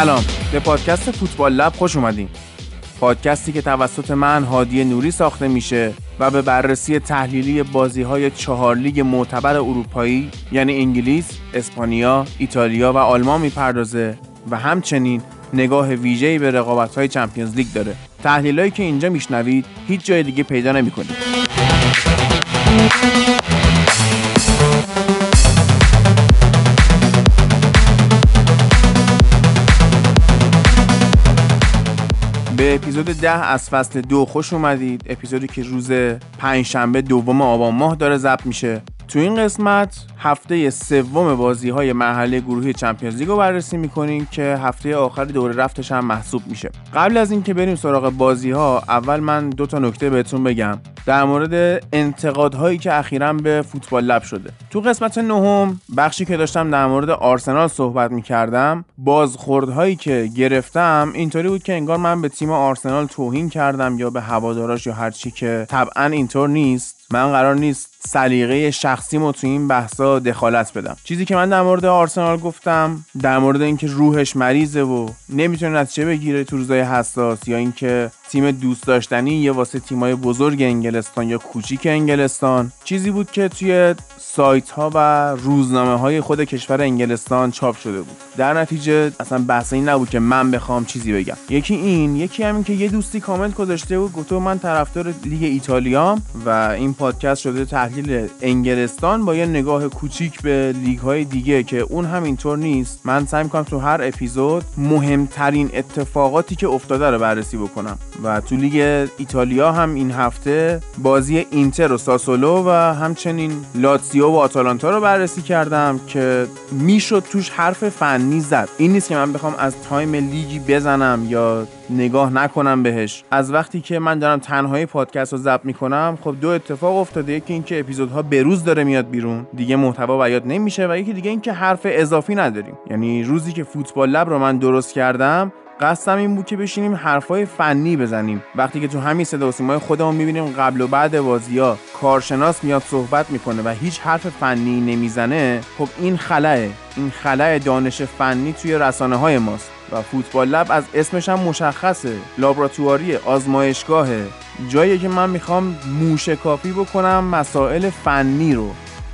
سلام. به پادکست فوتبال لب خوش اومدین. پادکستی که توسط من هادی نوری ساخته میشه و به بررسی تحلیلی بازی های چهار لیگ معتبر اروپایی یعنی انگلیس، اسپانیا، ایتالیا و آلمان می‌پردازه و همچنین نگاه ویژه‌ای به رقابت های چمپیونز لیگ داره. تحلیلایی که اینجا میشنوید هیچ جای دیگه پیدا نمی‌کنید. به اپیزود ده از فصل دو خوش اومدید. اپیزودی که روز پنجشنبه دوم آبان ماه داره ضبط میشه. تو این قسمت هفته سوم بازی های مرحله گروهی چمپیونز لیگ رو بررسی می‌کنیم که هفته آخر دوره رفتش هم محسوب میشه. قبل از اینکه بریم سراغ بازی ها اول من دو تا نکته بهتون بگم. در مورد انتقادهایی که اخیرا به فوتبال لب شده. تو قسمت نهم بخشی که داشتم در مورد آرسنال صحبت می‌کردم بازخوردهایی که گرفتم اینطوری بود که انگار من به تیم آرسنال توهین کردم یا به هواداراش یا هرچی که طبعا اینطور نیست. من قرار نیست سلیقه شخصیمو تو این بحثا دخالت بدم. چیزی که من در مورد آرسنال گفتم در مورد اینکه روحش مریضه و نمی‌تونه نتیجه بگیره تو روزای حساس یا اینکه تیم دوست داشتنی یه واسه تیمای بزرگ انگلستان یا کوچیک انگلستان. چیزی بود که توی سایت ها و روزنامه های خود کشور انگلستان چاپ شده بود. در نتیجه اصلا بحث این نبود که من بخوام چیزی بگم. یکی این یکی همین که یه دوستی کامنت گذاشته بود گفته من طرفدار لیگ ایتالیام و این پادکست شده تحلیل انگلستان با یه نگاه کوچیک به لیگ های دیگه که اون هم اینطور نیست. من سعی می‌کنم تو هر اپیزود مهمترین اتفاقاتی که افتاده رو بررسی بکنم. و تو لیگ ایتالیا هم این هفته بازی اینتر و ساسولو و همچنین لاتزیو و آتالانتا رو بررسی کردم که می‌شد توش حرف فنی زد. این نیست که من بخوام از تایم لیگی بزنم یا نگاه نکنم بهش. از وقتی که من دارم تنهایی پادکست رو ضبط می‌کنم خب دو اتفاق افتاده. یکی اینکه اپیزودها به روز داره میاد بیرون. دیگه محتوا بیات نمیشه. و یکی دیگه اینکه حرف اضافی نداریم. یعنی روزی که فوتبال لب رو من درست کردم قصدم این بود که بشینیم حرفای فنی بزنیم. وقتی که تو همین صدا و سیمای خودمون می‌بینیم قبل و بعد بازی ها کارشناس میاد صحبت می‌کنه و هیچ حرف فنی نمی‌زنه خب این خلاه این خلاه دانش فنی توی رسانه های ماست. و فوتبال لب از اسمش هم مشخصه. لابراتواری آزمایشگاهه. جایی که من می‌خوام موشکافی بکنم مسائل فنی رو.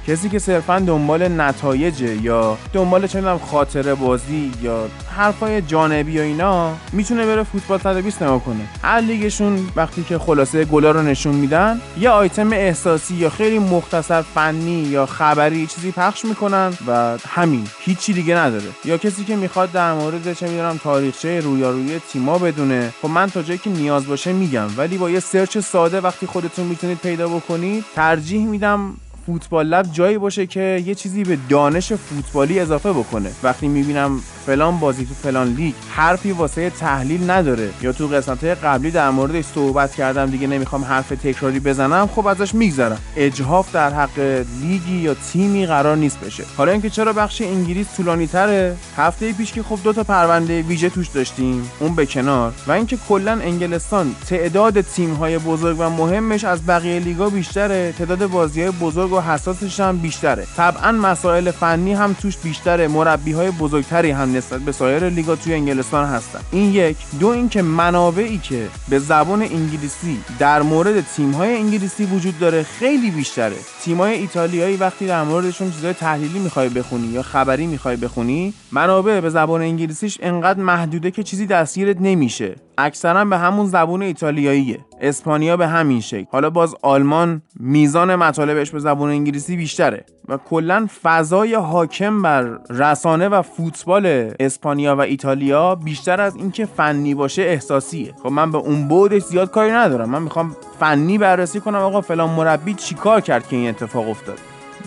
کسی که صرفا دنبال نتایج یا دنبال چه خاطره بازی یا حرفای جانبی و اینا می‌تونه بره فوتبال 120 نگاه کنه. هر لیگشون وقتی که خلاصه گلا رو نشون میدن یه آیتم احساسی یا خیلی مختصر فنی یا خبری چیزی پخش می‌کنن و همین هیچی دیگه نداره. یا کسی که می‌خواد در مورد چه می‌دونم تاریخچه رویارویی تیما بدونه خب من تا جایی که نیاز باشه میگم. ولی با یه سرچ ساده وقتی خودتون می‌تونید پیدا بکنید ترجیح میدم فوتبال لب جایی باشه که یه چیزی به دانش فوتبالی اضافه بکنه. وقتی می‌بینم فلان بازی تو فلان لیگ حرفی واسه تحلیل نداره. یا تو قسمت قبلی در موردش صحبت کردم دیگه نمی‌خوام حرف تکراری بزنم خب ازش میگذرم. اجهاف در حق لیگی یا تیمی قرار نیست بشه. حالا اینکه چرا بخش انگلیس طولانی تره هفته پیش که خب دو تا پرونده ویژه توش داشتیم اون به کنار. و اینکه کلا انگلستان تعداد تیم های بزرگ و مهمش از بقیه لیگا بیشتره تعداد بازی های بزرگ و حساسش هم بیشتره. طبعا مسائل فنی هم توش بیشتره. مربی های بزرگتری هم نسبت به سایر لیگا توی انگلستان هستن. این یک. دو اینکه منابعی که به زبان انگلیسی در مورد تیم های انگلیسی وجود داره خیلی بیشتره. تیم های ایتالیایی وقتی در موردشون چیزای تحلیلی می‌خوای بخونی یا خبری می‌خوای بخونی منابع به زبان انگلیسیش انقدر محدوده که چیزی دستگیرت نمیشه. اکثرا به همون زبون ایتالیاییه. اسپانیا به همین شکل. حالا باز آلمان میزان مطالبش به زبون انگلیسی بیشتره و کلا فضای حاکم بر رسانه و فوتبال اسپانیا و ایتالیا بیشتر از اینکه فنی باشه احساسیه. خب من به اون بودش زیاد کاری ندارم. من می‌خوام فنی بررسی کنم. آقا فلان مربی چیکار کرد که این اتفاق افتاد؟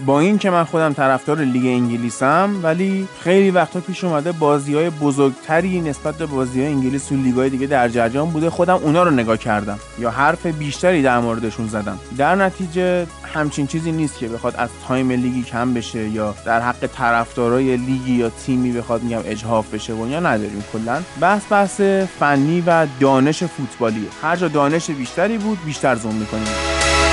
با این که من خودم طرفدار لیگ انگلیسم ولی خیلی وقتا پیش اومده بازی های بزرگتری نسبت به بازی های انگلیس تو لیگ های دیگه در جریان بوده. خودم اونا رو نگاه کردم یا حرف بیشتری در موردشون زدم. در نتیجه همچین چیزی نیست که بخواد از تایم لیگی کم بشه یا در حق طرفدارای لیگی یا تیمی بخواد میگم اجحاف بشه و اینا نداریم کلا. بحث بحث فنی و دانش فوتبالیه. هر جا دانش بیشتری بود بیشتر زوم می‌کنیم.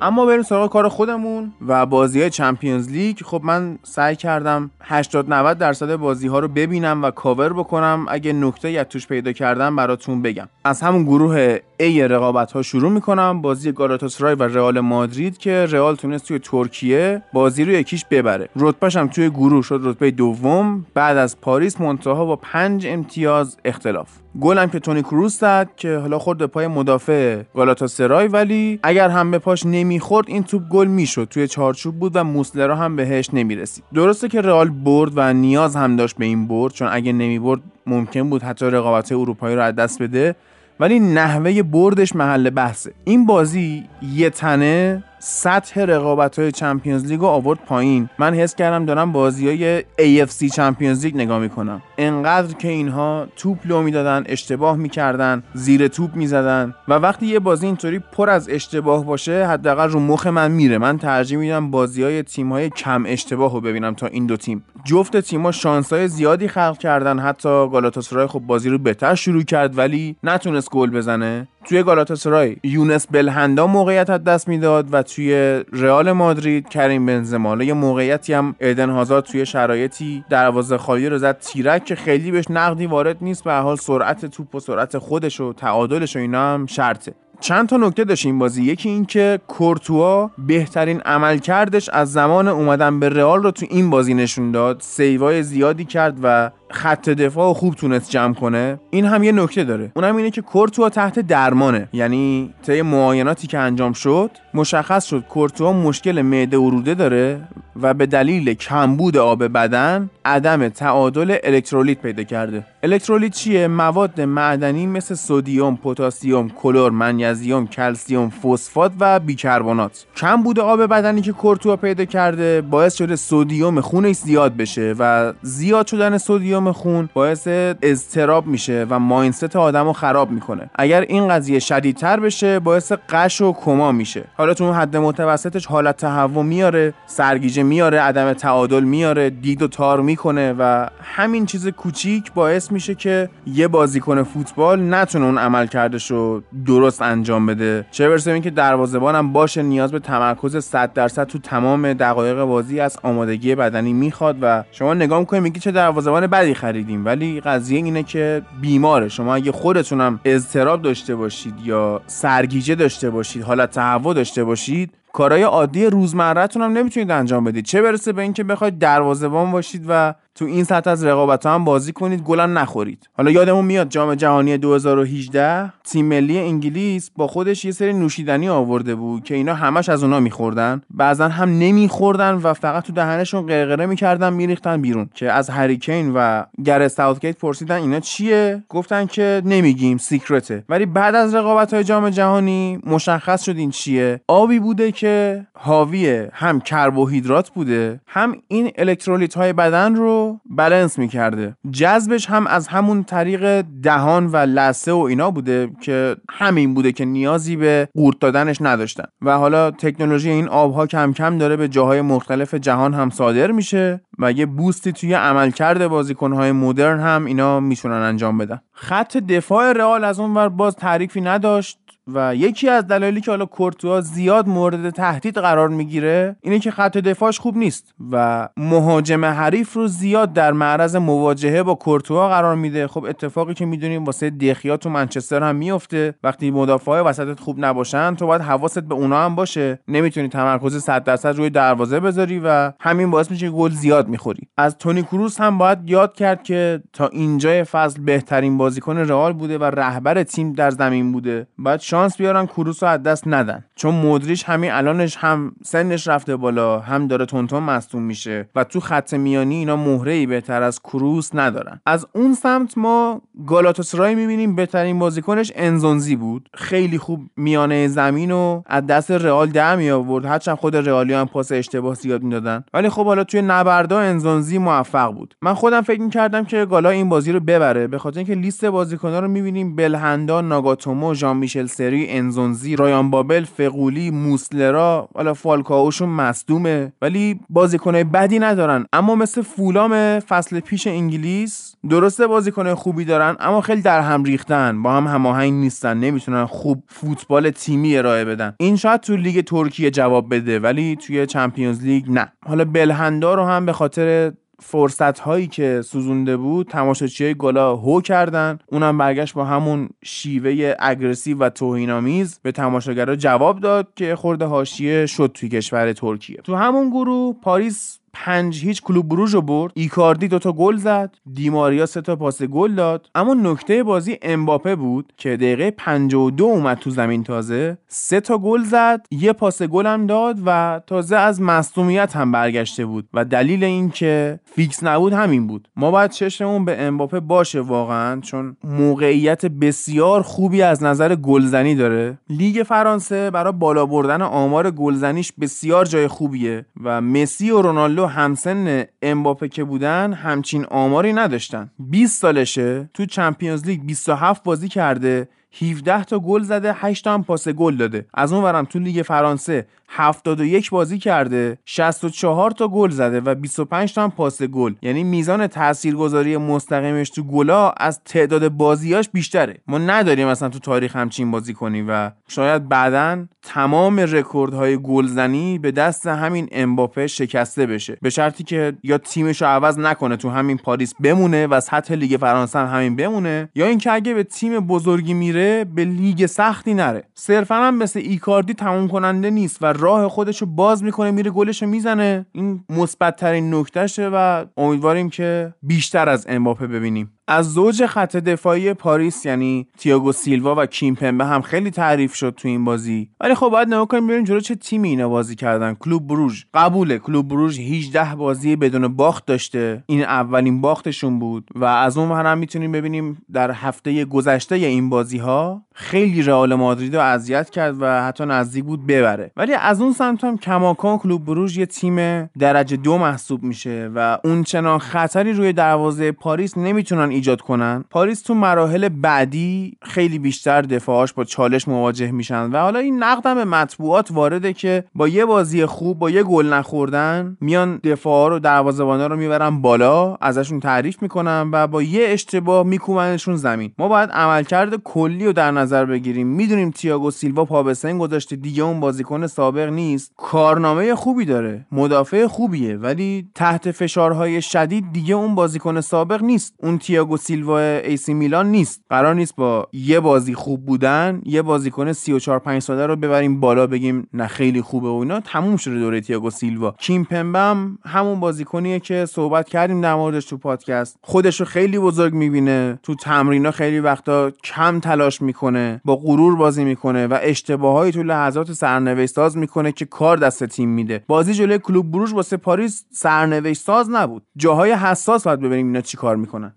اما بریم سراغ کار خودمون و بازی Champions League. خب من سعی کردم 80 90 درصد بازی ها رو ببینم و کاور بکنم. اگه نکته یا توش پیدا کردم براتون بگم. از همون گروه A رقابت ها شروع می‌کنم. بازی گالاتاسرای و رئال مادرید که رئال تونست توی ترکیه بازی رو یک هیچ ببره. رتبهش هم توی گروه شد رتبه دوم. بعد از پاریس منتها با پنج امتیاز اختلاف. گلم که تونی کروس زد که حالا خورد به پای مدافع گالاتاسرای ولی اگر هم به پاش نمی‌خورد این توپ گل می‌شد. توی چارچوب بود و موسلرا هم بهش نمی‌رسید. درسته که رئال برد و نیاز هم داشت به این برد چون اگه نمی‌برد ممکن بود حتی رقابت اروپایی رو از دست بده. ولی نحوه بردش محل بحثه. این بازی یه تنه سطح رقابت های Champions League رو آورد پایین. من حس کردم دارم بازی های AFC Champions League نگاه می‌کنم. انقدر که اینها توپ لو می‌دادن اشتباه می‌کردن زیر توپ می‌زدن و وقتی یه بازی اینطوری پر از اشتباه باشه حداقل رو مخ من میره. من ترجیح میدم بازی های تیم های کم اشتباه رو ببینم تا این دو تیم. جفت تیم‌ها شانس های زیادی خلق کردن. حتی گالاتاسرای خب بازی رو بهتر شروع کرد ولی نتونست گل بزنه. توی گالاتاسرای یونس بلهندا موقعیت از دست می‌داد و توی رئال مادرید کریم بنزما. یه موقعیتی هم ایدن هازارد توی شرایطی دروازه خالی رو زد. تیرک که خیلی بهش نقدی وارد نیست به حال سرعت توپ و سرعت خودش و تعادلش و اینا هم شرطه. چند تا نکته داشت این بازی. یکی این که کورتوا بهترین عمل کردش از زمان اومدن به رئال رو تو این بازی نشون داد. سیوای زیادی کرد و خط دفاع خوب تونست جمع کنه این هم یه نکته داره. اونم اینه که کورتوا تحت درمانه. یعنی طی معایناتی که انجام شد مشخص شد کورتوا مشکل معده و روده داره و به دلیل کمبود آب بدن عدم تعادل الکترولیت پیدا کرده. الکترولیت چیه؟ مواد معدنی مثل سدیم پتاسیم کلور منیزیم کلسیم فسفات و بیکربنات. کمبود آب بدنی که کورتوا پیدا کرده باعث شده سدیم خونش زیاد بشه و زیاد شدن سدیم خون باعث اضطراب میشه و ماینست آدم رو خراب می‌کنه. اگر این قضیه شدیدتر بشه باعث قش و کما میشه. حالا تو حد متوسطش حالت تهوع میاره سرگیجه میاره عدم تعادل میاره دید و تار می‌کنه و همین چیز کوچیک باعث میشه که یه بازیکن فوتبال نتونه اون عمل کردش رو درست انجام بده. چه برسه اینکه دروازه‌بانم باشه نیاز به تمرکز 100 درصد تو تمام دقایق بازی از آمادگی بدنی می‌خواد و شما نگاه می‌کنید میگی چه دروازه‌بان بدی خریدیم ولی قضیه اینه که بیماره. شما اگه خودتونم اضطراب داشته باشید یا سرگیجه داشته باشید حالت تهوع داشته باشید کارهای عادی روزمرهتون هم نمی‌تونید انجام بدید. چه برسه به اینکه بخواید دروازه‌بان باشید و تو این سطح از رقابت هم بازی کنید گلن نخورید. حالا یادمون میاد جام جهانی 2018 تیم ملی انگلیس با خودش یه سری نوشیدنی آورده بود که اینا همش از اونا میخوردن. بعضا هم نمیخوردن و فقط تو دهنشون قرقره می‌کردن میریختن بیرون. که از هریکین و گر ساوتگیت پرسیدن اینا چیه؟ گفتن که نمیگیم سیکرته. ولی بعد از رقابت های جام جهانی مشخص شد این چیه. آبی بوده که حاوی هم کربوهیدرات بوده هم این الکترولیت های بدن رو بلنس می‌کرده. جذبش هم از همون طریق دهان و لسه و اینا بوده که همین بوده که نیازی به قورت دادنش نداشتن. و حالا تکنولوژی این آبها کم کم داره به جاهای مختلف جهان هم صادر میشه و یه بوستی توی عملکرد بازیکنهای مدرن هم اینا می‌تونن انجام بدن. خط دفاع رئال از اون ور باز تعریفی نداشت. و یکی از دلایلی که حالا کورتوا زیاد مورد تهدید قرار می‌گیره اینه که خط دفاعش خوب نیست و مهاجم حریف رو زیاد در معرض مواجهه با کورتوا قرار میده. خب اتفاقی که می‌دونیم واسه دخیا تو منچستر هم میفته وقتی مدافع وسطت خوب نباشن تو باید حواست به اونا هم باشه. نمی‌تونی تمرکز 100 درصد روی دروازه بذاری و همین باعث میشه گل زیاد می‌خوری. از تونی کروس هم باید یاد کرد که تا اینجای فصل بهترین بازیکن رئال بوده و رهبر تیم در زمین بوده. بعد شانس بیارن کروس رو از دست ندن. چون مدریش همین الانش هم سنش رفته بالا هم داره تونتون مصدوم میشه و تو خط میانی اینا مهره ای بهتر از کروس ندارن. از اون سمت ما گالاتاسرای می‌بینیم. بهترین بازیکنش انزونزی بود. خیلی خوب میانه زمین و از دست رئال در می آورد هرچند خود رئالی هم پاس اشتباه زیاد می‌دادن. ولی خب حالا توی نبردا انزونزی موفق بود. من خودم فکر می‌کردم که گالا این بازی رو ببره. به خاطر اینکه لیست بازیکن‌ها رو می‌بینیم. بلهندا ناگاتومو ژان میشل ونیستری انزونزی رایان بابل فقولی موسلرا حالا فالکاوشون مصدومه ولی بازیکنهای بدی ندارن. اما مثل فولام فصل پیش انگلیس درسته بازیکنهای خوبی دارن اما خیلی در هم ریختن. با هم هماهنگ نیستن نمی‌تونن خوب فوتبال تیمی ارائه بدن. این شاید تو لیگ ترکیه جواب بده ولی توی چمپیونز لیگ نه. حالا بلهندا رو هم به خاطر فرصت هایی که سوزونده بود تماشاچیا هو کردن. اونم برگشت با همون شیوه aggressive و توهینآمیز به تماشاگرها جواب داد که یه خورده حاشیه شد توی کشور ترکیه. تو همون گروه پاریس پنج هیچ کلوب بروژ رو برد. ایکاردی دوتا گل زد. دی‌ماریا سه تا پاس گل داد. اما نکته بازی امباپه بود که دقیقه 52 اومد تو زمین تازه. سه تا گل زد. یه پاس گل هم داد و تازه از مصدومیت هم برگشته بود. و دلیل این که fix نبود همین بود. ما باید چشممون به امباپه باشه واقعا چون موقعیت بسیار خوبی از نظر گلزنی داره. لیگ فرانسه برای بالا بردن آمار گلزنیش بسیار جای خوبیه و مسی و رونالدو همسن امباپه که بودن همچین آماری نداشتن. 20 سالشه تو Champions League 27 بازی کرده 17 تا گل زده 8 تا هم پاس گل داده. از اون ورم تو لیگ فرانسه 71 بازی کرده 64 تا گل زده و 25 تا هم پاس گل. یعنی میزان تاثیرگذاری مستقیمش تو گلا از تعداد بازیاش بیشتره. ما نداریم مثلا تو تاریخ همچین بازی کنیم و شاید بعدا تمام رکوردهای گلزنی به دست همین امباپه شکسته بشه. به شرطی که یا تیمش رو عوض نکنه تو همین پاریس بمونه و سطح لیگ فرانسه هم همین بمونه یا اینکه اگه به تیم بزرگی میره به لیگ سختی نره. صرفا هم مثل ایکاردی تموم کننده نیست و راه خودش رو باز می‌کنه میره گلش رو می‌زنه. این مثبت ترین نکتهشه و امیدواریم که بیشتر از امباپه ببینیم. از زوج خط دفاعی پاریس یعنی تییاگو سیلوا و کیمپمبه هم خیلی تعریف شد تو این بازی. ولی خب باید نگاه کنیم ببینیم جلو چه تیمی اینا بازی کردن. کلوب بروژ. قبوله. کلوب بروژ 18 بازی بدون باخت داشته. این اولین باختشون بود. و از اون هم می‌تونیم ببینیم در هفته گذشته این بازی ها خیلی رئال مادرید رو اذیت کرد و حتی نزدیک بود ببره. ولی از اون سمت هم کماکان کلوب بروژ یه تیم درجه دو محسوب میشه و اون چنان خطری روی دروازه پاریس نمی‌تونن ایجاد کنن. پاریس تو مراحل بعدی خیلی بیشتر دفاعاش با چالش مواجه میشن و حالا این نقدم به مطبوعات وارده که با یه بازی خوب با یه گل نخوردن میان دفاعا رو دروازه‌بانا رو می‌برن بالا ازشون تعریف می‌کنن و با یه اشتباه میکوبنشون زمین. ما باید عملکرد کلی رو در نظر بگیریم. می‌دونیم تییاگو سیلوا پا به گذاشته دیگه اون بازیکن سابق نیست. کارنامه خوبی داره مدافع خوبیه ولی تحت فشارهای شدید دیگه اون بازیکن سابق نیست. اون تیاگو سیلوا ای‌سی میلان نیست. قرار نیست با یه بازی خوب بودن یه بازیکن 34 5 ساله رو ببریم بالا بگیم نه خیلی خوبه و اینا. تموم شده دوره تیاگو سیلوا. کیمپمبم همون بازیکنیه که صحبت کردیم در موردش تو پادکست. خودش رو خیلی بزرگ می‌بینه. تو تمرینا خیلی وقتا کم تلاش می‌کنه با غرور بازی می‌کنه و اشتباهایی تو لحظات سرنوشت ساز می‌کنه که کار دست تیم میده. بازی جلوی کلوب بروژ واسه پاریس سرنوشت ساز نبود. جاهای حساس باید ببینیم اینا چی کار می‌کنن.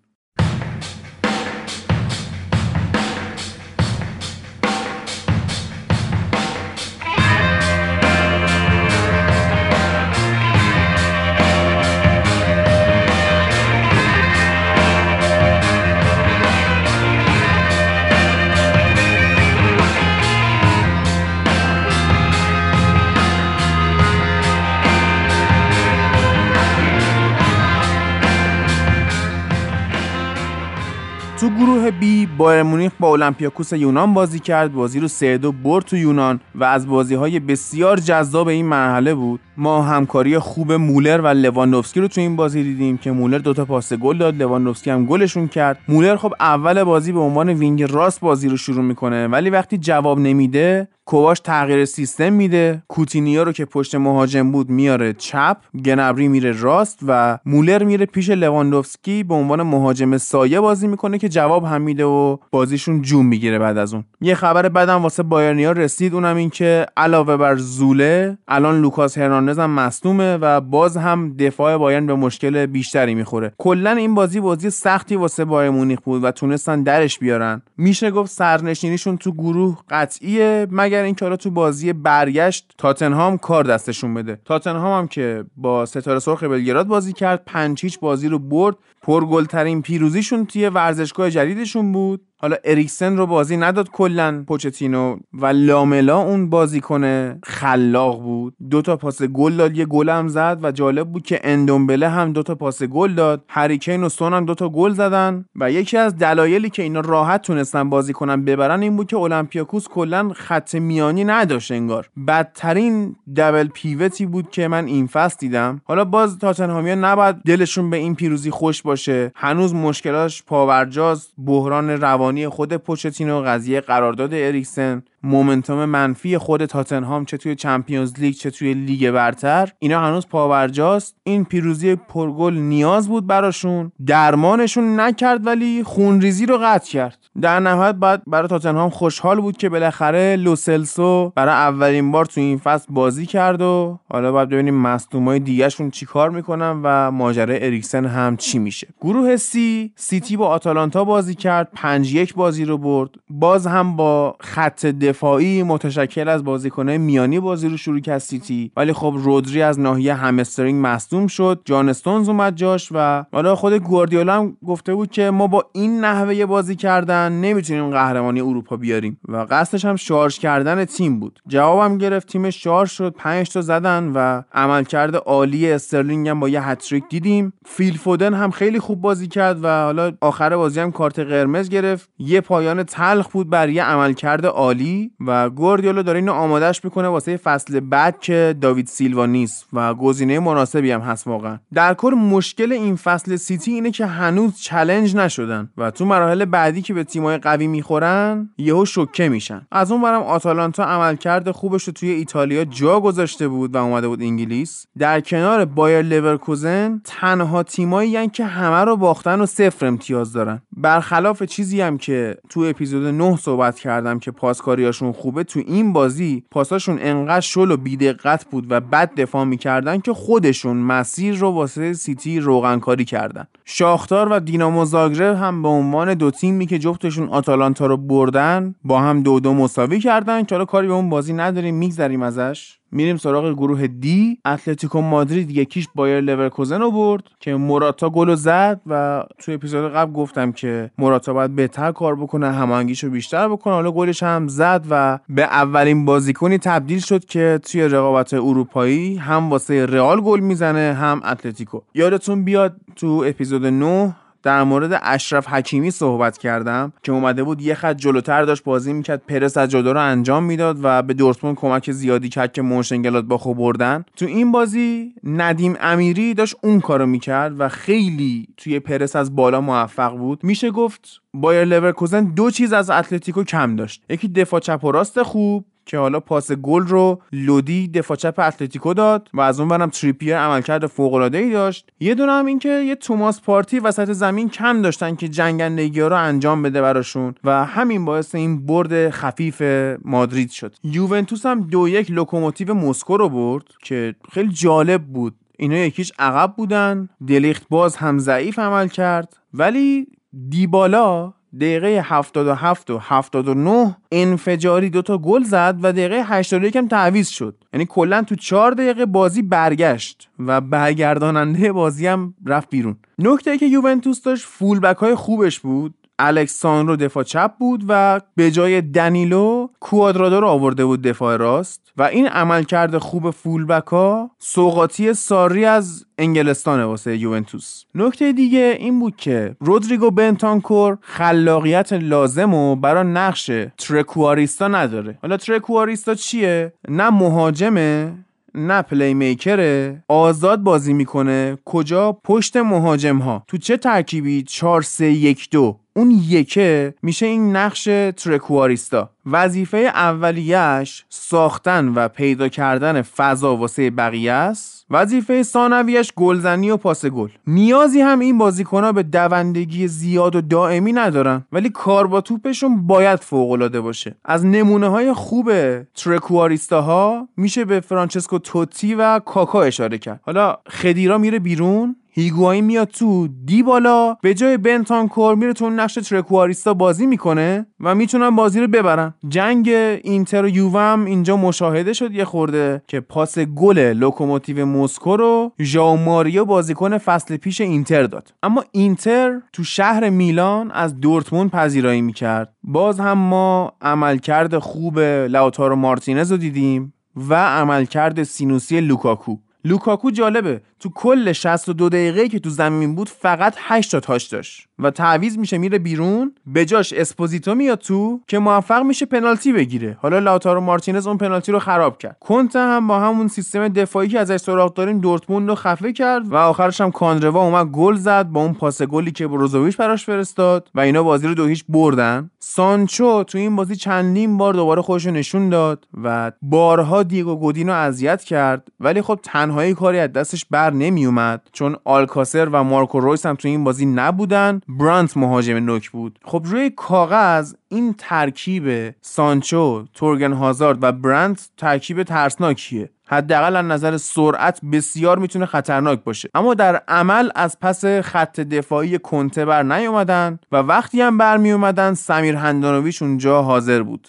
بی بایرن مونیخ با اولمپیاکوس یونان بازی کرد. بازی رو سه دو برد تو یونان و از بازی های بسیار جذاب این مرحله بود. ما همکاری خوب مولر و لواندوفسکی رو تو این بازی دیدیم که مولر دوتا پاس گل داد. لواندوفسکی هم گلشون کرد. مولر خب اول بازی به عنوان wing راست بازی رو شروع می‌کنه. ولی وقتی جواب نمیده کوواچ تغییر سیستم میده. کوتینیو رو که پشت مهاجم بود میاره چپ گنبری میره راست و مولر میره پیش لواندوفسکی. به عنوان مهاجم سایه بازی می‌کنه که جواب هم میده و بازیشون جون می‌گیره بعد از اون. یه خبر بدم واسه بایرنیا رسید اونم این که علاوه بر زوله الان لوکاس هرناندز هم مصدومه و باز هم دفاع بایرن به مشکل بیشتری می‌خوره. کلا این بازی بازی سختی واسه بایر مونیخ بود و تونستن درش بیارن. میشه گفت سرنشینیشون تو گروه قطعیه مگر اینکه حالا تو بازی برگشت تاتنهام کار دستشون بده. تاتنهام هم که با ستاره سرخ بلگراد بازی کرد پنج بازی رو برد. پرگلترین پیروزیشون توی ورزشگاه جدیدشون بود. حالا اریکسن رو بازی نداد کلا پوچتینو و لاملا اون بازیکن خلاق بود. دو تا پاس گل داد یه گل هم زد و جالب بود که اندومبله هم دو تا پاس گل داد. هریکین و سون هم دو تا گل زدن و یکی از دلایلی که اینا راحت تونستن بازی کنن ببرن این بود که اولمپیاکوس کلا خط میانی نداشت انگار. بدترین double pivot ی بود که من این فصل دیدم. حالا باز تاتنهامیا نباید دلشون به این پیروزی خوش باشه. هنوز مشکلاش پابرجاست بحران روانی خود پوچتینو قضیه قرارداد اریکسن momentum منفی خود تاتنهام چه توی چمپیونز لیگ چه توی لیگ برتر. اینا هنوز پابرجاست. این پیروزی پرگل نیاز بود براشون. درمانشون نکرد ولی خونریزی رو قطع کرد. در نهایت باید برای تاتنهام خوشحال بود که بالاخره لوسلسو برای اولین بار تو این فصل بازی کرد و حالا باید ببینیم مصدومای دیگهشون چیکار می‌کنن و ماجرای اریکسن هم چی میشه. گروه سی سیتی با آتالانتا بازی کرد. 5 یک بازی رو برد. باز هم با خط دفاعی متشکل از بازیکنهای میانی بازی رو شروع کرد سیتی. ولی خب رودری از ناحیه همسترینگ مصدوم شد. جان استونز اومد جاش و حالا خود گواردیولا هم گفته بود که ما با این نحوه بازی کردن نمی‌تونیم قهرمانی اروپا بیاریم. و قصدش هم شارژ کردن تیم بود. جوابم گرفت تیم شارژ شد 5 تا زدن و عملکرد عالی استرلینگ هم با یه هتریک دیدیم. فیل فودن هم خیلی خوب بازی کرد و حالا آخر بازی هم کارت قرمز گرفت. یه پایان تلخ بود برای عملکرد عالی. و گواردیولا داره اینو آمادش می‌کنه واسه فصل بعد که داوید سیلوا نیست و گزینه مناسبی هم هست واقعا. در کل مشکل این فصل سیتی اینه که هنوز challenge نشدن و تو مراحل بعدی که به تیمای قوی می‌خورن یهو شوکه میشن. از اون ورم آتالانتا عملکرد خوبش رو توی ایتالیا جا گذاشته بود و اومده بود انگلیس. در کنار بایر لورکوزن تنها تیمایی یعنی که همه رو باختن و صفر امتیاز دارن. برخلاف چیزی هم که تو اپیزود 9 صحبت کردم که پاسکاری خوبه تو این بازی پاساشون انقدر شل و بیدقت بود و بد دفاع می‌کردن که خودشون مسیر رو واسه سیتی روغنکاری کردن. شاختار و دینامو زاگرب هم به عنوان دو تیمی که جفتشون آتالانتا رو بردن با هم دو دو مساوی کردن که حالا کاری به اون بازی نداریم میگذریم ازش. میریم سراغ گروه دی اتلتیکو مادرید یک هیچ بایر لورکوزن رو برد که موراتا گل زد و تو اپیزود قبل گفتم که موراتا باید بهتر کار بکنه هماهنگیشو بیشتر بکنه. حالا گلش هم زد و به اولین بازیکنی تبدیل شد که توی رقابت اروپایی هم واسه رئال گل می‌زنه هم اتلتیکو. یادتون بیاد تو اپیزود 9 در مورد اشرف حکیمی صحبت کردم که اومده بود یه خط جلوتر داشت بازی می‌کرد پرس از جلو رو انجام می‌داد و به دورتموند کمک زیادی کرد که مونشن‌گلادباخو بردن. تو این بازی ندیم امیری داشت اون کارو می‌کرد و خیلی توی پرس از بالا موفق بود. میشه گفت بایر لورکوزن دو چیز از اتلتیکو کم داشت. یکی دفاع چپ و راست خوب که حالا پاس گل رو لودی دفاع چپ اتلتیکو داد و از اون ورم تریپیر عملکرد فوق العاده ای داشت. یه دونه هم این که یه توماس پارتی وسط زمین کم داشتن که جنگندگی رو انجام بده براشون و همین باعث این برد خفیف مادرید شد. یوونتوس هم دو یک لوکوموتیو مسکو رو برد که خیلی جالب بود. اینا یک هیچ عقب بودن دلیخت باز هم ضعیف عمل کرد ولی دیبالا دقیقه 77 و 79 انفجاری دوتا گل زد و دقیقه 81 هم تعویض شد. یعنی کلا تو 4 دقیقه بازی برگشت و برگرداننده بازی هم رفت بیرون. نکته که یوونتوس داشت فولبک های خوبش بود. الکساندرو دفاع چپ بود و به جای دنیلو کوادرادو رو آورده بود دفاع راست و این عملکرد خوب فولبک ها سوقاتی ساری از انگلستان واسه یوونتوس. نکته دیگه این بود که رودریگو بنتانکور خلاقیت لازم و برای نقش ترکواریستا نداره. حالا ترکواریستا چیه؟ نه مهاجمه نه پلی میکره آزاد بازی می‌کنه. کجا؟ پشت مهاجم ها تو چه ترکیبی 4 3 1 2 اون یکه میشه این نقش ترکواریستا. وظیفه اولیش ساختن و پیدا کردن فضا واسه بقیه است. وظیفه ثانویش گلزنی و پاس گل. نیازی هم این بازیکنها به دوندگی زیاد و دائمی ندارن. ولی کار با توپشون باید فوق العاده باشه. از نمونه های خوب ترکواریستا ها میشه به فرانچسکو توتی و کاکا اشاره کرد. حالا خدیرا میره بیرون. هیگواین میاد تو دی بالا به جای بنتانکور میره تو نقش ترکواریستا بازی می‌کنه و می‌تونن بازی رو ببرن. جنگ اینتر و یووم اینجا مشاهده شد یه خورده که پاس گل لوکوموتیو مسکو رو ژائو ماریو بازیکن فصل پیش اینتر داد. اما اینتر تو شهر میلان از دورتموند پذیرایی می‌کرد. باز هم ما عملکرد خوب لاوتارو مارتینز رو دیدیم و عملکرد سینوسی لوکاکو. لوکاکو جالبه. تو کل 62 دقیقه که تو زمین بود فقط 8 تا touch داشت و تعویض میشه میره بیرون. به جاش اسپوزیتو میاد تو که موفق میشه پنالتی بگیره. حالا لاوتارو مارتینز اون پنالتی رو خراب کرد. کنته هم با همون سیستم دفاعی که ازش سراغ داریم دورتموند رو خفه کرد و آخرش هم کاندروا اومد گل زد با اون پاس گلی که بروزوویچ براش فرستاد و اینا بازی رو دو هیچ بردن. سانچو تو این بازی چندین بار دوباره خودش نشون داد و بارها دیگو گودینو اذیت کرد. ولی خب تنهایی کاری از دستش بر نمی اومد چون آلکاسر و مارکو رویس هم تو این بازی نبودن برانت مهاجم نوک بود. خب روی کاغذ این ترکیب سانچو تورگن هازارد و برانت ترکیب ترسناکیه. حداقل از نظر سرعت بسیار می‌تونه خطرناک باشه. اما در عمل از پس خط دفاعی کنته بر نیومدن و وقتی هم برمی اومدن سمیر هندانویش اونجا حاضر بود.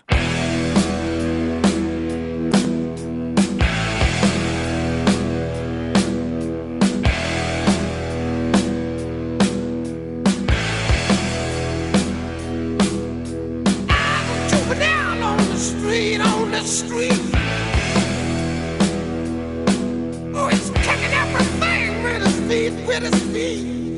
street on the street. Oh, he's kicking everything with his feet, with his feet.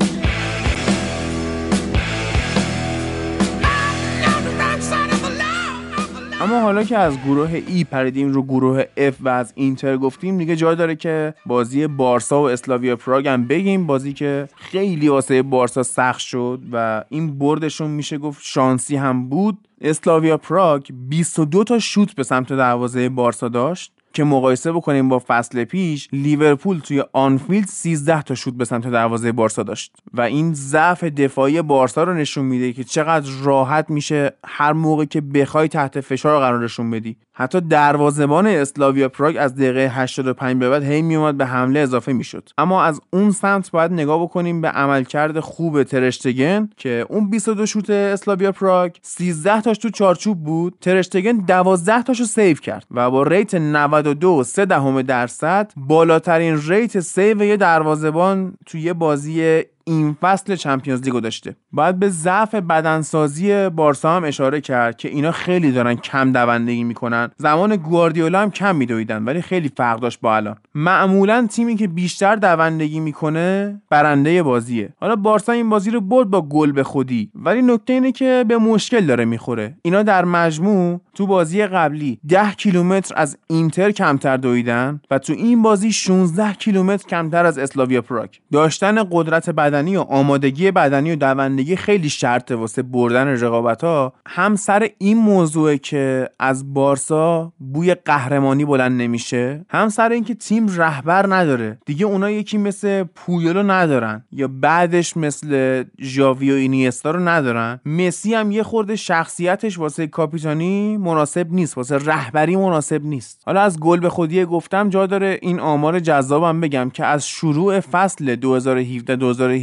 اما حالا که از گروه ای پریدیم رو گروه F و از اینتر گفتیم دیگه جای داره که بازی بارسا و اسلاویا پراگ هم بگیم. بازی که خیلی واسه بارسا سخت شد و این بردشون میشه گفت شانسی هم بود. اسلاویا پراگ 22 تا شوت به سمت دروازه بارسا داشت. که مقایسه بکنیم با فصل پیش لیورپول توی آنفیلد 13 تا شوت به سمت دروازه بارسا داشت و این ضعف دفاعی بارسا رو نشون میده که چقدر راحت میشه هر موقع که بخوای تحت فشار قرارشون بدی. حتی دروازه‌بان اسلاویا پراگ از دقیقه 85 به بعد هی میومد به حمله اضافه می‌شد. اما از اون سمت باید نگاه بکنیم به عملکرد خوب تراشتگن که اون 22 شوت اسلاویا پراگ 13 تاش تو چارچوب بود تراشتگن 12 تاشو save کرد و با rate 92 3 دهم درصد بالاترین rate save یه دروازه‌بان توی بازی این فصل چمپیونز لیگو داشته. باید به ضعف بدنسازی بارسا هم اشاره کرد که اینا خیلی دارن کم دوندگی می‌کنن. زمان گواردیولا هم کم میدویدن ولی خیلی فرق داشت با الان. معمولا تیمی که بیشتر دوندگی می‌کنه برنده بازیه. حالا بارسا این بازی رو برد با گل به خودی ولی نکته اینه که به مشکل داره می‌خوره. اینا در مجموع تو بازی قبلی 10 کیلومتر از اینتر کمتر دویدن و تو این بازی 16 کیلومتر کمتر از اسلاویا پراگ. داشتن قدرت بدنی و آمادگی بدنی و دوندگی خیلی شرطه واسه بردن رقابت ها هم سر این موضوع که از بارسا بوی قهرمانی بلند نمیشه هم سر اینکه تیم رهبر نداره. دیگه اونا یکی مثل پویلو ندارن یا بعدش مثل ژاوی و اینیستا رو ندارن. مسی هم یه خورده شخصیتش واسه کاپیتانی مناسب نیست واسه رهبری مناسب نیست. حالا از گل به خودی گفتم جا داره این آمار جذابم بگم که از شروع فصل 2017 2018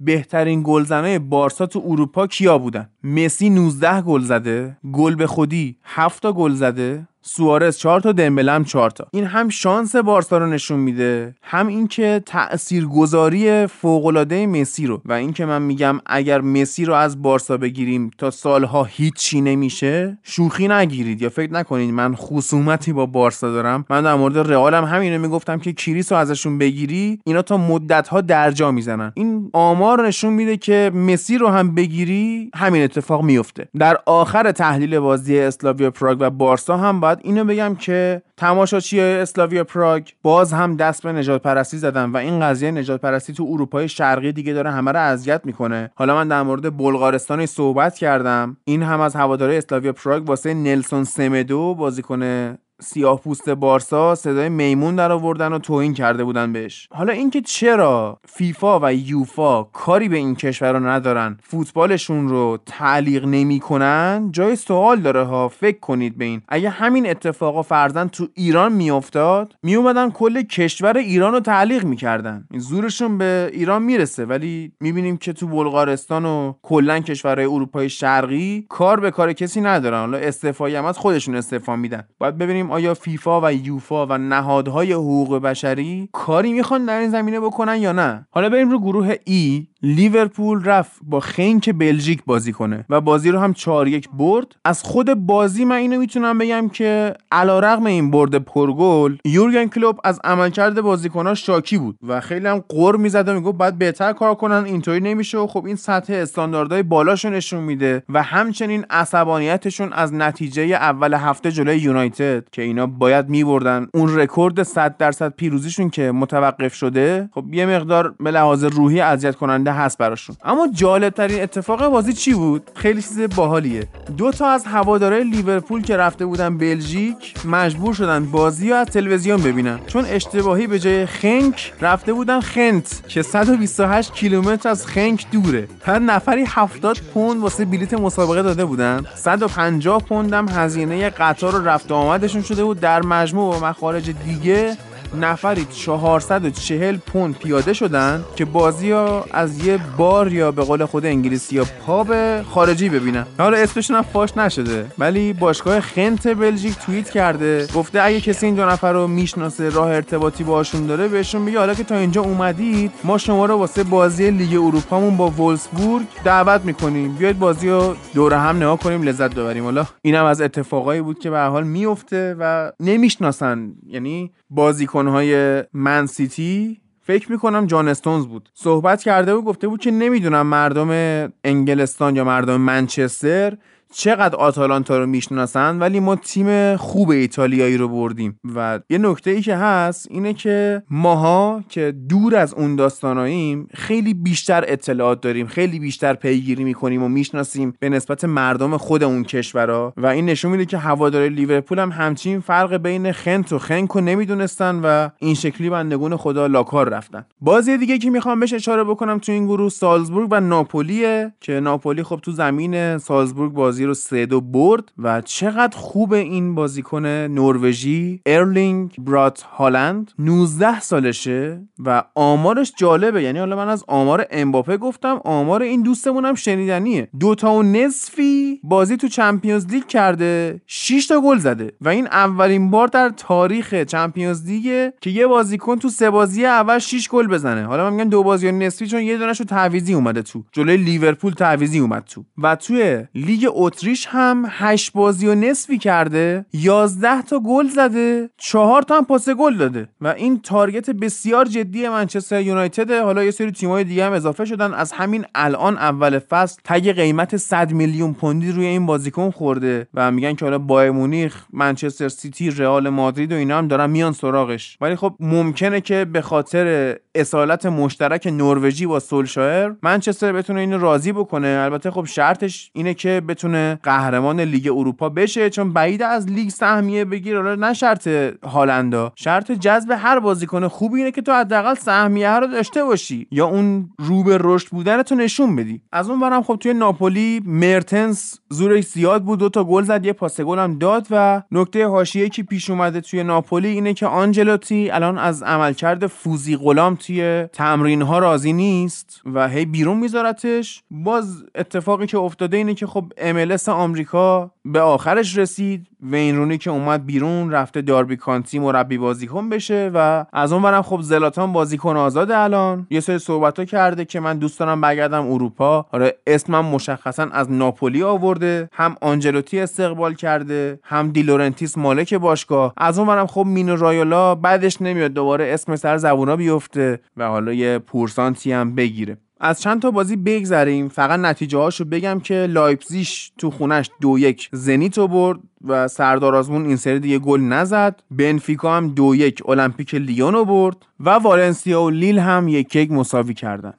بهترین گلزنای بارسا تو اروپا کیا بودن؟ مسی 19 گل زده گل به خودی 7 تا گل زده. سوارز 4 تا دمبله هم 4 تا. این هم شانس بارسا رو نشون میده هم اینکه تاثیرگذاری فوق العاده مسی رو. و اینکه من میگم اگر مسی رو از بارسا بگیریم تا سالها هیچی نمیشه شوخی نگیرید یا فکر نکنید من خصومتی با بارسا دارم. من در مورد رئالم همینو می‌گفتم که کریس رو ازشون بگیری اینا تا مدت ها درجا می‌زنن. این آمار نشون میده که مسی رو هم بگیری همین اتفاق میفته در آخر تحلیل بازی اسلاویا پراگ و بارسا هم باید اینو بگم که تماشاچی اسلاویا پراگ. باز هم دست به نجات پرستی زدن و این قضیه نجات پرستی تو اروپای شرقی دیگه داره همه رو اذیت می‌کنه. حالا من در مورد بلغارستان صحبت کردم. این هم از هواداره اسلاویا پراگ واسه نلسون سمدو بازیکن سیاه پوست بارسا صدای میمون در آوردن و توهین کرده بودن بهش. حالا اینکه چرا فیفا و یوفا کاری به این کشور رو ندارن فوتبالشون رو تعلیق نمی‌کنن جای سوال داره ها فکر کنید به این. اگه همین اتفاقا فرزن تو ایران میافتاد میومدن کل کشور ایران رو تعلیق می‌کردن. زورشون به ایران می‌رسه ولی می‌بینیم که تو بلغارستان و کلا کشورهای اروپای شرقی کار به کار کسی ندارن. حالا استعفایی هم از خودشون استعفا میدن. باید ببینیم آیا فیفا و یوفا و نهادهای حقوق بشری کاری می‌خوان در این زمینه بکنن یا نه؟ حالا بریم رو گروه ای. لیورپول رفت با خنک بلژیک بازی کنه و بازی رو هم 4 یک برد. از خود بازی من اینو می‌تونم بگم که علیرغم این برد پرگل یورگن کلوب از عملکرد بازیکناش شاکی بود و خیلی هم قر می‌زد و می‌گفت باید بهتر کار کنن اینطوری نمیشه و خب این سطح استانداردهای بالاشون نشون میده و همچنین عصبانیتشون از نتیجه اول هفته جلوی یونایتد که اینا باید میبردن. اون رکورد 100 درصد پیروزیشون که متوقف شده خب یه مقدار به لحاظ روحی اذیت کننده هست براشون. اما جالب ترین اتفاق بازی چی بود؟ خیلی چیز باحالیه. دو تا از هوادارهای لیورپول که رفته بودن بلژیک مجبور شدن بازی رو از تلویزیون ببینن. چون اشتباهی به جای خنک رفته بودن خنت که 128 کیلومتر از خنک دوره. هر نفری 70 پوند واسه بلیت مسابقه داده بودن. 150 پوند هم هزینه قطار و رفت آمدشون شده بود در مجموع و مخارج دیگه. نفری 440 پوند پیاده شدن که بازی ها از یه بار یا به قول خود انگلیسی یا پاب خارجی ببینن. حالا اسمشون هم فاش نشده ولی باشگاه خنت بلژیک توییت کرده گفته اگه کسی این دو نفر رو می‌شناسه راه ارتباطی باشون داره بهشون بگه حالا که تا اینجا اومدید ما شما رو واسه بازی لیگ اروپامون با وولسبورگ دعوت می‌کنیم. بیاید بازی رو دور هم نگاه کنیم لذت ببریم. حالا اینم از اتفاقایی بود که به حال میفته و نمی‌شناسن. یعنی بازیکنهای من سیتی فکر می‌کنم جان استونز بود. صحبت کرده و گفته بود که نمی‌دونم مردم انگلستان یا مردم منچستر چقدر آتالانتا رو می‌شناسن ولی ما تیم خوب ایتالیایی رو بردیم. و یه نکته ای که هست اینه که ماها که دور از اون داستاناییم خیلی بیشتر اطلاعات داریم خیلی بیشتر پیگیری می‌کنیم و می‌شناسیم به نسبت مردم خود اون کشورها و این نشون میده که هوادار لیورپول هم همچین فرق بین خنت و خنک نمی‌دونستن و این شکلی بندگون خدا لاکار رفتن. بازی دیگه که می‌خوام بهش اشاره بکنم تو این گروه سالزبورگ و ناپولیه که ناپولی خب تو زمین سالزبورگ بازی رو سه دو برد و چقدر خوب این بازیکن نروژی؟ ارلینگ برات هالند 19 سالشه و آمارش جالبه. یعنی حالا من از آمار امباپه گفتم آمار این دوستمون هم شنیدنیه. دوتا و نصفی بازی تو چمپیونز لیگ کرده 6 تا گل زده و این اولین بار در تاریخ چمپیونز لیگ که یه بازیکن تو سه بازی اول 6 گل بزنه. حالا من میگم دو بازی و نصفی چون یه دونهشو تعویضی اومده تو. جلوی لیورپول تعویضی اومد تو. و توی لیگ اتریش هم 8 بازی و نصفی کرده 11 تا گل زده 4 تا هم پاس گل داده و این target بسیار جدی منچستر یونایتد. حالا یه سری تیم‌های دیگه هم اضافه شدن. از همین الان اول فصل tag قیمت 100 میلیون پوندی روی این بازیکن خورده و میگن که حالا بایر مونیخ منچستر سیتی رئال مادرید و اینا هم دارن میان سراغش. ولی خب ممکنه که به خاطر اصالت مشترک نروژی با سولشایر منچستر بتونه اینو راضی بکنه. البته خب شرطش اینه که بتونه قهرمان لیگ اروپا بشه چون بعیده از لیگ سهمیه بگیر. حالا نه شرط هالند شرط جذب هر بازیکن خوبی اینه که تو حداقل سهمیه رو داشته باشی یا اون رو به رشد بودن تو نشون بدی. از اون ورم خب توی ناپولی مرتنس زورش زیاد بود دو تا گل زد یه پاس گل هم داد و نکته حاشیه‌ای که پیش اومده توی ناپولی اینه که آنجلوتی الان از عملکرد فوزی غلام توی تمرین ها راضی نیست و هی بیرون میذارتش. باز اتفاقی که افتاده اینه که خب MLS آمریکا به آخرش رسید. وین رونی که اومد بیرون رفته داربی کانتی مربی بازیکن بشه و از اون ورم خب زلاتان بازیکن آزاده الان. یه سری صحبت ها کرده که من دوست دارم برگردم اروپا. آره اسمم مشخصا از ناپولی آورده. هم آنجلوتی استقبال کرده هم دلورنتیس مالک باشگاه. از اون ورم خب مینو رایولا بدش نمیاد. دوباره اسم سر زبونا بیفته و حالا یه پورسانتی هم بگیره. از چند تا بازی بگذریم فقط نتیجه هاشو بگم که لایپزیش تو خونش دو یک زنیتو برد و سردار آزمون این سری دیگه گل نزد. بنفیکا هم دو یک المپیک لیونو برد و والنسیا و لیل هم یک یک مساوی کردن.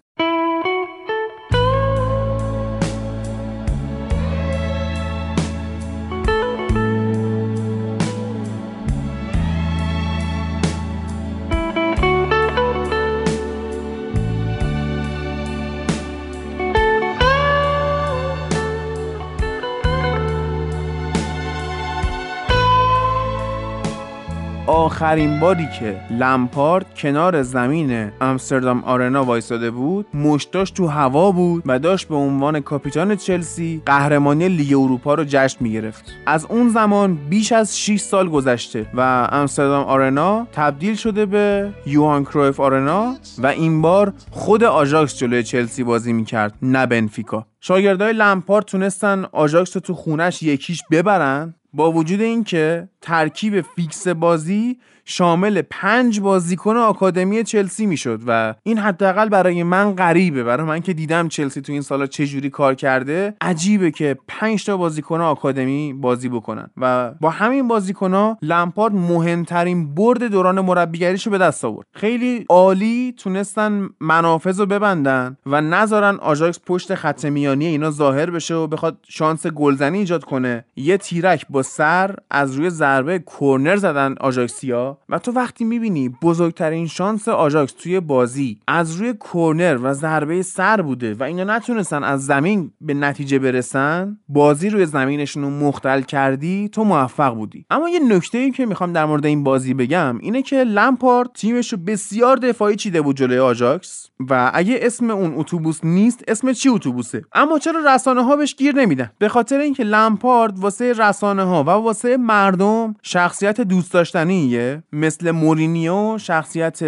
آخرین باری که لمپارد کنار زمین امستردام آرنا وایساده بود مشتاش تو هوا بود و داشت به عنوان کاپیتان چلسی قهرمانی لیگ اروپا رو جشن می‌گرفت. از اون زمان بیش از 6 سال گذشته و امستردام آرنا تبدیل شده به یوهان کرویف آرنا و این بار خود آژاکس جلوی چلسی بازی می‌کرد نه بنفیکا. شاگردای لمپارد تونستن آژاکس رو تو خونش یکیش ببرن با وجود اینکه ترکیب fix بازی شامل پنج بازیکن آکادمی چلسی می‌شد و این حداقل برای من غریبه. برای من که دیدم چلسی تو این سالا چه جوری کار کرده عجیبه که پنج تا بازیکن آکادمی بازی بکنن. و با همین بازیکن لمپارد مهمترین برد دوران مربیگریشو به دست آورد. خیلی عالی تونستن منافذ رو ببندن و نذارن آژاکس پشت خط میانی اینا ظاهر بشه و بخواد شانس گلزنی ایجاد کنه. یه تیرک با سر از روی ضربه کرنر زدن آژاکسیا. و تو وقتی می‌بینی بزرگترین شانس آژاکس توی بازی از روی کرنر و ضربه سر بوده و اینا نتونستن از زمین به نتیجه برسن بازی روی زمینشون رو مختل کردی تو موفق بودی. اما یه نکته ای که می‌خوام در مورد این بازی بگم اینه که لمپارد تیمش رو بسیار دفاعی چیده بود جلوی آژاکس و اگه اسم اون اتوبوس نیست اسم چی اتوبوسه؟ اما چرا رسانه ها بهش گیر نمیدن؟ به خاطر اینکه لمپارد واسه رسانه ها و واسه مردم شخصیت دوست داشتنیه. مثل مورینیو شخصیت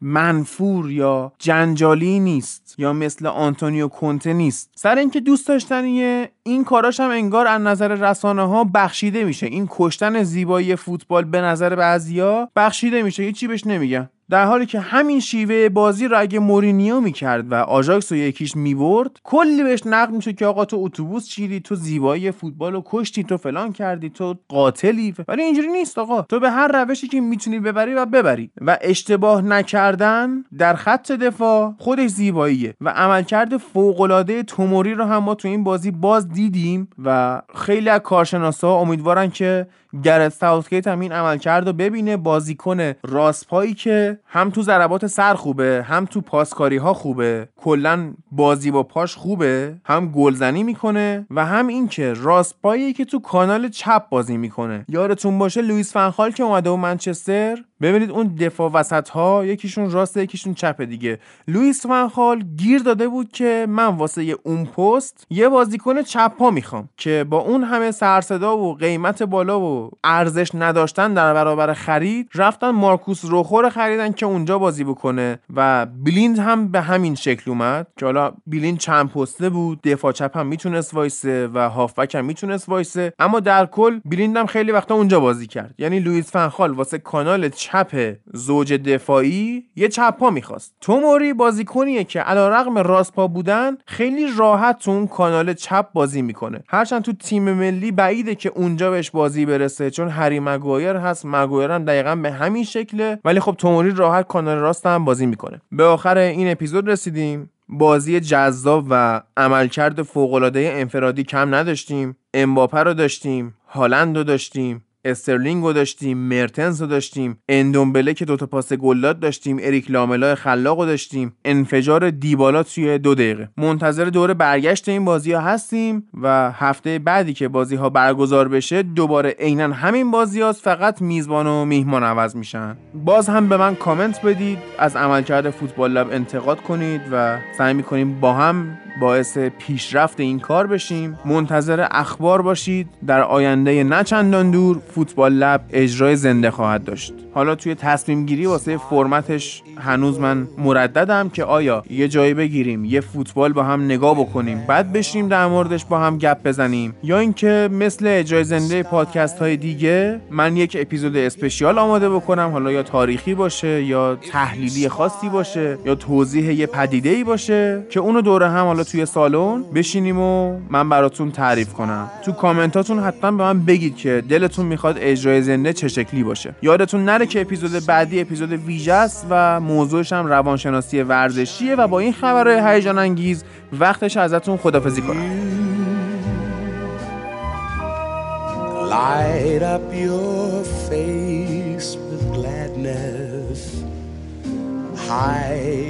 منفور یا جنجالی نیست یا مثل آنتونیو کونته نیست. سر اینکه دوست داشتنیه این کاراش هم انگار از نظر رسانه ها بخشیده میشه. این کشتن زیبایی فوتبال به نظر بعضیا بخشیده میشه. هیچی بهش نمیگن. در حالی که همین شیوه بازی رو اگه مورینیو می‌کرد و آژاکس رو یکیش می‌برد کلی بهش نقد میشه که آقا تو اتوبوس چیدی تو زیبایی فوتبال رو کشتی تو فلان کردی تو قاتلی ولی اینجوری نیست آقا. تو به هر روشی که می‌تونی ببری و ببری. و اشتباه نکردن در خط دفاع خودش زیباییه. و عملکرد فوقالعاده توموری رو هم ما تو این بازی باز دیدیم و خیلی از کارشناسا امیدوارن که گرت ساوتگیت هم این عملکرد رو ببینه بازیکن راستپایی که هم تو ضربات سر خوبه هم تو پاسکاری ها خوبه. کلا بازی با پاش خوبه هم گلزنی می‌کنه و هم اینکه راستپایی که تو کانال چپ بازی می‌کنه. یادتون باشه لوئیس فنخال که اومده و منچستر ببینید اون دفاع وسط ها یکیشون راست یکیشون چپ دیگه. لوئیس فن‌خال گیر داده بود که من واسه اون پست یه بازیکن چپ پا می‌خوام که با اون همه سر و صدا و قیمت بالا و ارزش نداشتن در برابر خرید رفتن مارکوس روخو رو خریدن که اونجا بازی بکنه و بلیند هم به همین شکل اومد که حالا بلیند چند پسته بود دفاع چپ هم می‌تونست وایسه و هافبک هم می‌تونست وایسه اما در کل بلیند هم خیلی وقتا اونجا بازی کرد. یعنی لوئیس فن‌خال واسه کانال چپ زوج دفاعی یه چپ پا می‌خواست. توموری بازیکنیه که علیرغم راست پا بودن خیلی راحت تو اون کانال چپ بازی می‌کنه. هرچند تو تیم ملی بعیده که اونجا بهش بازی برسه چون هری مگوایر هست مگوایر هم دقیقا به همین شکله ولی خب توموری راحت کانال راست هم بازی می‌کنه. به آخر این اپیزود رسیدیم. بازی جذاب و عملکرد فوقالعاده انفرادی کم نداشتیم. امباپه رو داشتیم هالند رو داشتیم. استرلینگ رو داشتیم مرتنز رو داشتیم اندومبله که دوتا پاس گلات داشتیم اریک لاملا خلاق رو داشتیم. انفجار دیبالا توی دو دقیقه. منتظر دور برگشت این بازی ها هستیم و هفته بعدی که بازی ها برگزار بشه دوباره عینا همین بازی هاست فقط میزبان و میهمان عوض میشن. باز هم به من کامنت بدید از عملکرد فوتبال لب انتقاد کنید و سعی می‌کنیم با هم باعث پیشرفت این کار بشیم. منتظر اخبار باشید. در آینده نه چندان دور فوتبال لب اجرای زنده خواهد داشت. حالا توی تصمیم گیری واسه فرمتش هنوز من مرددم که آیا یه جایی بگیریم یه فوتبال با هم نگاه بکنیم بعد بشیم در موردش با هم گپ بزنیم. یا اینکه مثل اجرای زنده پادکست های دیگه من یک اپیزود اسپشیال آماده بکنم. حالا یا تاریخی باشه یا تحلیلی خاصی باشه یا توضیح یه پدیده ای باشه که اونو دوره هم حالا توی سالن بشینیم و من براتون تعریف کنم. تو کامنتاتون حتما به من بگید که دلتون می‌خواد اجرای زنده چه شکلی باشه. یادتون نره که اپیزود بعدی اپیزود ویژه است و موضوعش هم روانشناسی ورزشیه و با این خبرهای هیجان انگیز وقتش ازتون خدافزی کنم. Light up your face with gladness. Hide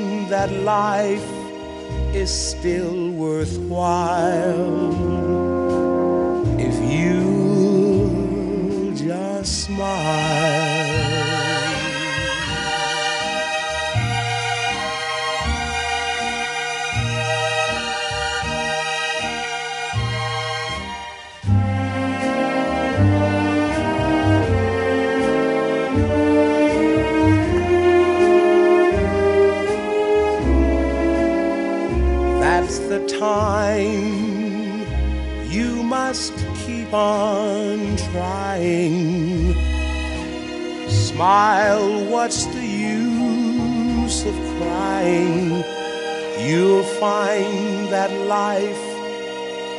that life is still worthwhile if you just smile.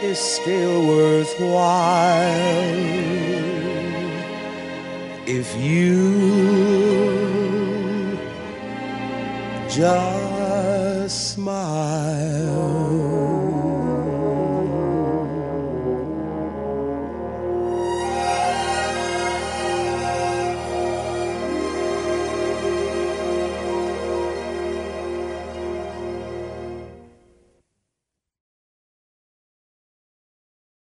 Is still worthwhile if you just smile.